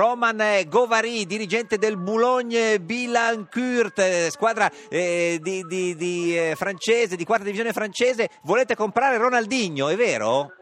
Roman Govary, dirigente del Boulogne Billancourt, eh, squadra eh, di, di- di, eh, francese, di quarta divisione francese. Volete comprare Ronaldinho, è vero?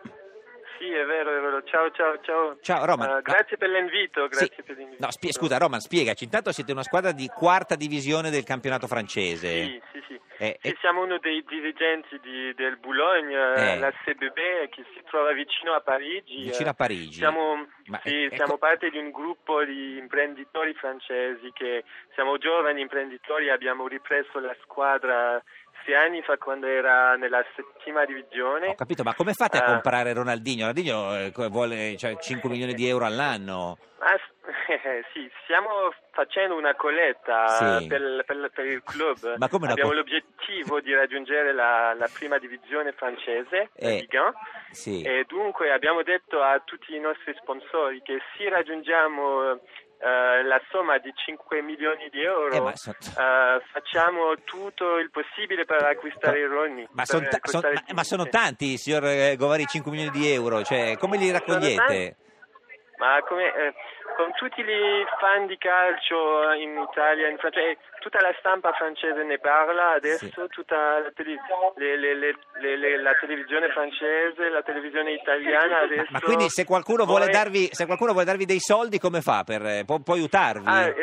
Sì, è vero, è vero. Ciao, ciao, ciao. Ciao, Roman. Eh, Ma- grazie per l'invito, Sì. grazie per l'invito. No, spie- scusa Roman, spiegaci. Intanto siete una squadra di quarta divisione del campionato francese. Sì, sì, sì. Eh, Sì, eh, siamo uno dei dirigenti di- del Boulogne, Eh. la CBB, che si trova vicino a Parigi. vicino a Eh, Parigi. Siamo, Ma, sì, eh, siamo ecco- parte di un gruppo di imprenditori francesi che siamo giovani imprenditori, abbiamo ripreso la squadra anni fa quando era nella settima divisione. Ho capito, ma come fate a Eh. comprare Ronaldinho? Ronaldinho eh, vuole cioè, 5 milioni di euro all'anno. Ah, s- sì, stiamo facendo una colletta Sì. per, per- per il club. Ma come Abbiamo co- l'obiettivo di raggiungere la, la prima divisione francese, la Eh, Ligue 1, Sì. e dunque abbiamo detto a tutti i nostri sponsori che se raggiungiamo eh, la somma di 5 milioni di euro Eh, so- eh, facciamo tutto il possibile per acquistare i Roni. Ma, son ta- son- ma- ma sono tanti, signor eh, Govari, 5 milioni di euro. Cioè, come li raccogliete? Ma come, eh, con tutti i fan di calcio in Italia, in Francia, eh, tutta la stampa francese ne parla adesso, Sì. tutta la, tele- le- le- le- la televisione francese, la televisione italiana adesso. Ma quindi se qualcuno, vuole Poi- darvi, se qualcuno vuole darvi dei soldi, come fa? Per, eh, può, può aiutarvi? Ah, è,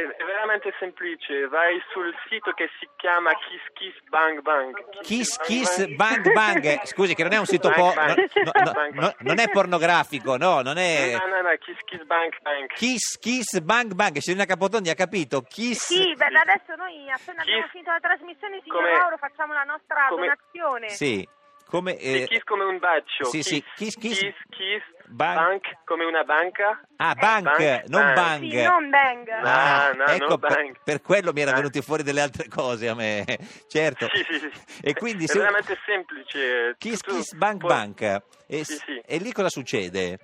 è veramente semplice, vai sul sito che si chiama Kiss Kiss Bang Bang. Kiss Kiss Bang Bang. Scusi, che non è un sito Bang, po- bang. no- no- no- Bang, no- bang. non è pornografico, no, non è No, no, no, Kiss Kiss Bang Bang. Kiss Kiss Bang Bang. Signorina Capotondi ha capito? Kiss Sì, beh, adesso noi appena Chi- abbiamo finito la trasmissione, signor come- Lauro, facciamo la nostra come- donazione. Sì, come Sì, eh, kiss come un bacio. sì, sì, kiss, kiss. Kiss, kiss, Bank. bank come una banca. Ah, bank, Bank, non bank. bang. Sì, non bang. Ah, No, no, ecco, per, bang. per quello mi erano venute fuori delle altre cose a me, certo. Sì, sì, sì. E quindi è se- veramente semplice. Kiss Tu- Kiss Bank puoi- Bank. E, Sì, sì. e lì cosa succede?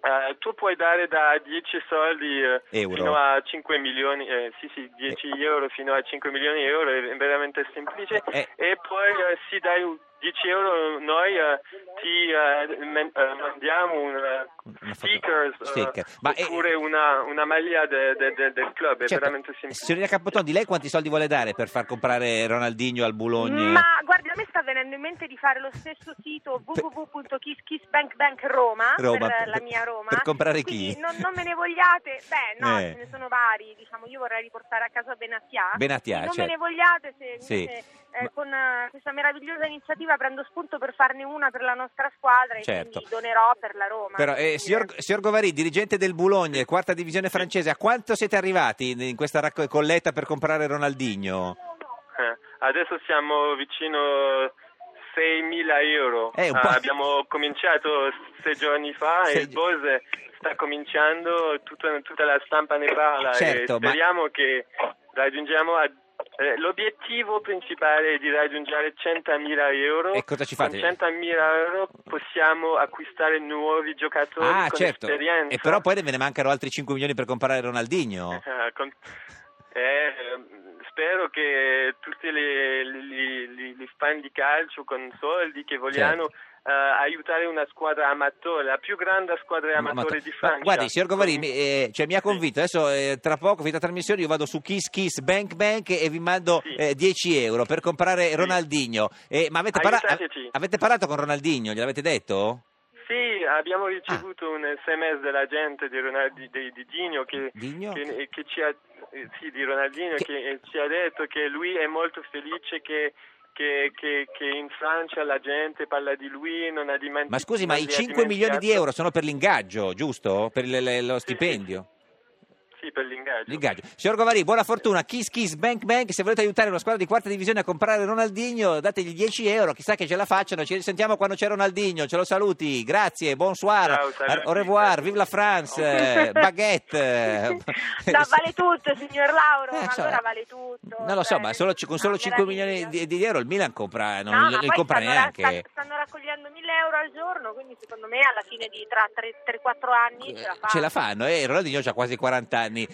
Eh, tu puoi dare da 10 soldi eh, Euro. fino a 5 milioni, eh, sì sì, 10 euro fino a 5 milioni di euro, è veramente semplice. Eh. E poi eh, se dai 10 euro noi eh, ti eh, men- eh, mandiamo un eh, eh, sticker. Ma, eh, oppure una, una maglia de- de- de- del club, è Certo. veramente semplice. Signorina Capotondi, lei quanti soldi vuole dare per far comprare Ronaldinho al Bologna? Ma guardi, a me sta venendo in mente di fare lo stesso sito www.kisskissbankbank.roma Roma, per per- la mia Roma. per comprare chi? Non, non me ne vogliate? Beh, no, Eh. ce ne sono vari. Diciamo, io vorrei riportare a casa Benatia. Benatia, non certo. me ne vogliate se Sì. invece, eh, Ma- con eh, questa meravigliosa iniziativa prendo spunto per farne una per la nostra squadra e Certo. quindi donerò per la Roma. Però, eh, signor, signor Govari, dirigente del Bologna, quarta divisione francese, a quanto siete arrivati in, questa raccolta per comprare Ronaldinho? Eh, Adesso siamo vicino 6.000 euro. Eh, Ah, abbiamo cominciato sei giorni fa Sei e il boss sta cominciando, tutta, tutta la stampa ne parla Certo, e ma- speriamo che raggiungiamo a- eh, l'obiettivo principale è di raggiungere 100.000 euro. E cosa ci fate? Con 100.000 euro possiamo acquistare nuovi giocatori Ah, con certo. esperienza. E però poi ve ne mancano altri 5 milioni per comprare Ronaldinho. Eh, con- eh, spero che tutti gli fan di calcio con soldi che vogliano eh, aiutare una squadra amatore, la più grande squadra Ma- ma- amatore di ma Francia. guardi, signor Govari, Con- mi, eh, cioè, mi ha convinto. Adesso, eh, tra poco, finita la trasmissione, io vado su Kiss Kiss Bank Bank e vi mando Sì. eh, 10 euro per comprare Ronaldinho. Eh, ma avete, parla- avete parlato con Ronaldinho? Gliel'avete detto? Sì, abbiamo ricevuto un sms della gente di, Ronaldi, di, di Digno che, che- che ci ha, sì, di Ronaldinho Che- che, eh, ci ha detto che lui è molto felice che, che- che- che in Francia la gente parla di lui, non ha dimenticato. Ma scusi, ma i 5 milioni di euro sono per l'ingaggio, giusto? Per il- le- lo stipendio? Sì, per l'ingaggio. L'ingaggio. Signor Govari, buona fortuna. Kiss Kiss Bank Bank. Se volete aiutare una squadra di quarta divisione a comprare Ronaldinho, dategli 10 euro. Chissà che ce la facciano. Ci risentiamo quando c'è Ronaldinho. Ce lo saluti. Grazie, bonsoir. Ciao, saluti. Au revoir, vive la France. eh, baguette. No, vale tutto, signor Lauro, Eh, so. allora vale tutto. Non lo so, cioè, ma solo- con solo no, 5 meraviglia. milioni di, di euro il Milan compra, non No, li, compra stanno, neanche. sta- stanno raccogliendo 1000 euro al giorno, quindi secondo me alla fine di tra 3-4 anni ce la fanno. Ce la fanno, eh, Ronaldinho ha quasi 40 anni.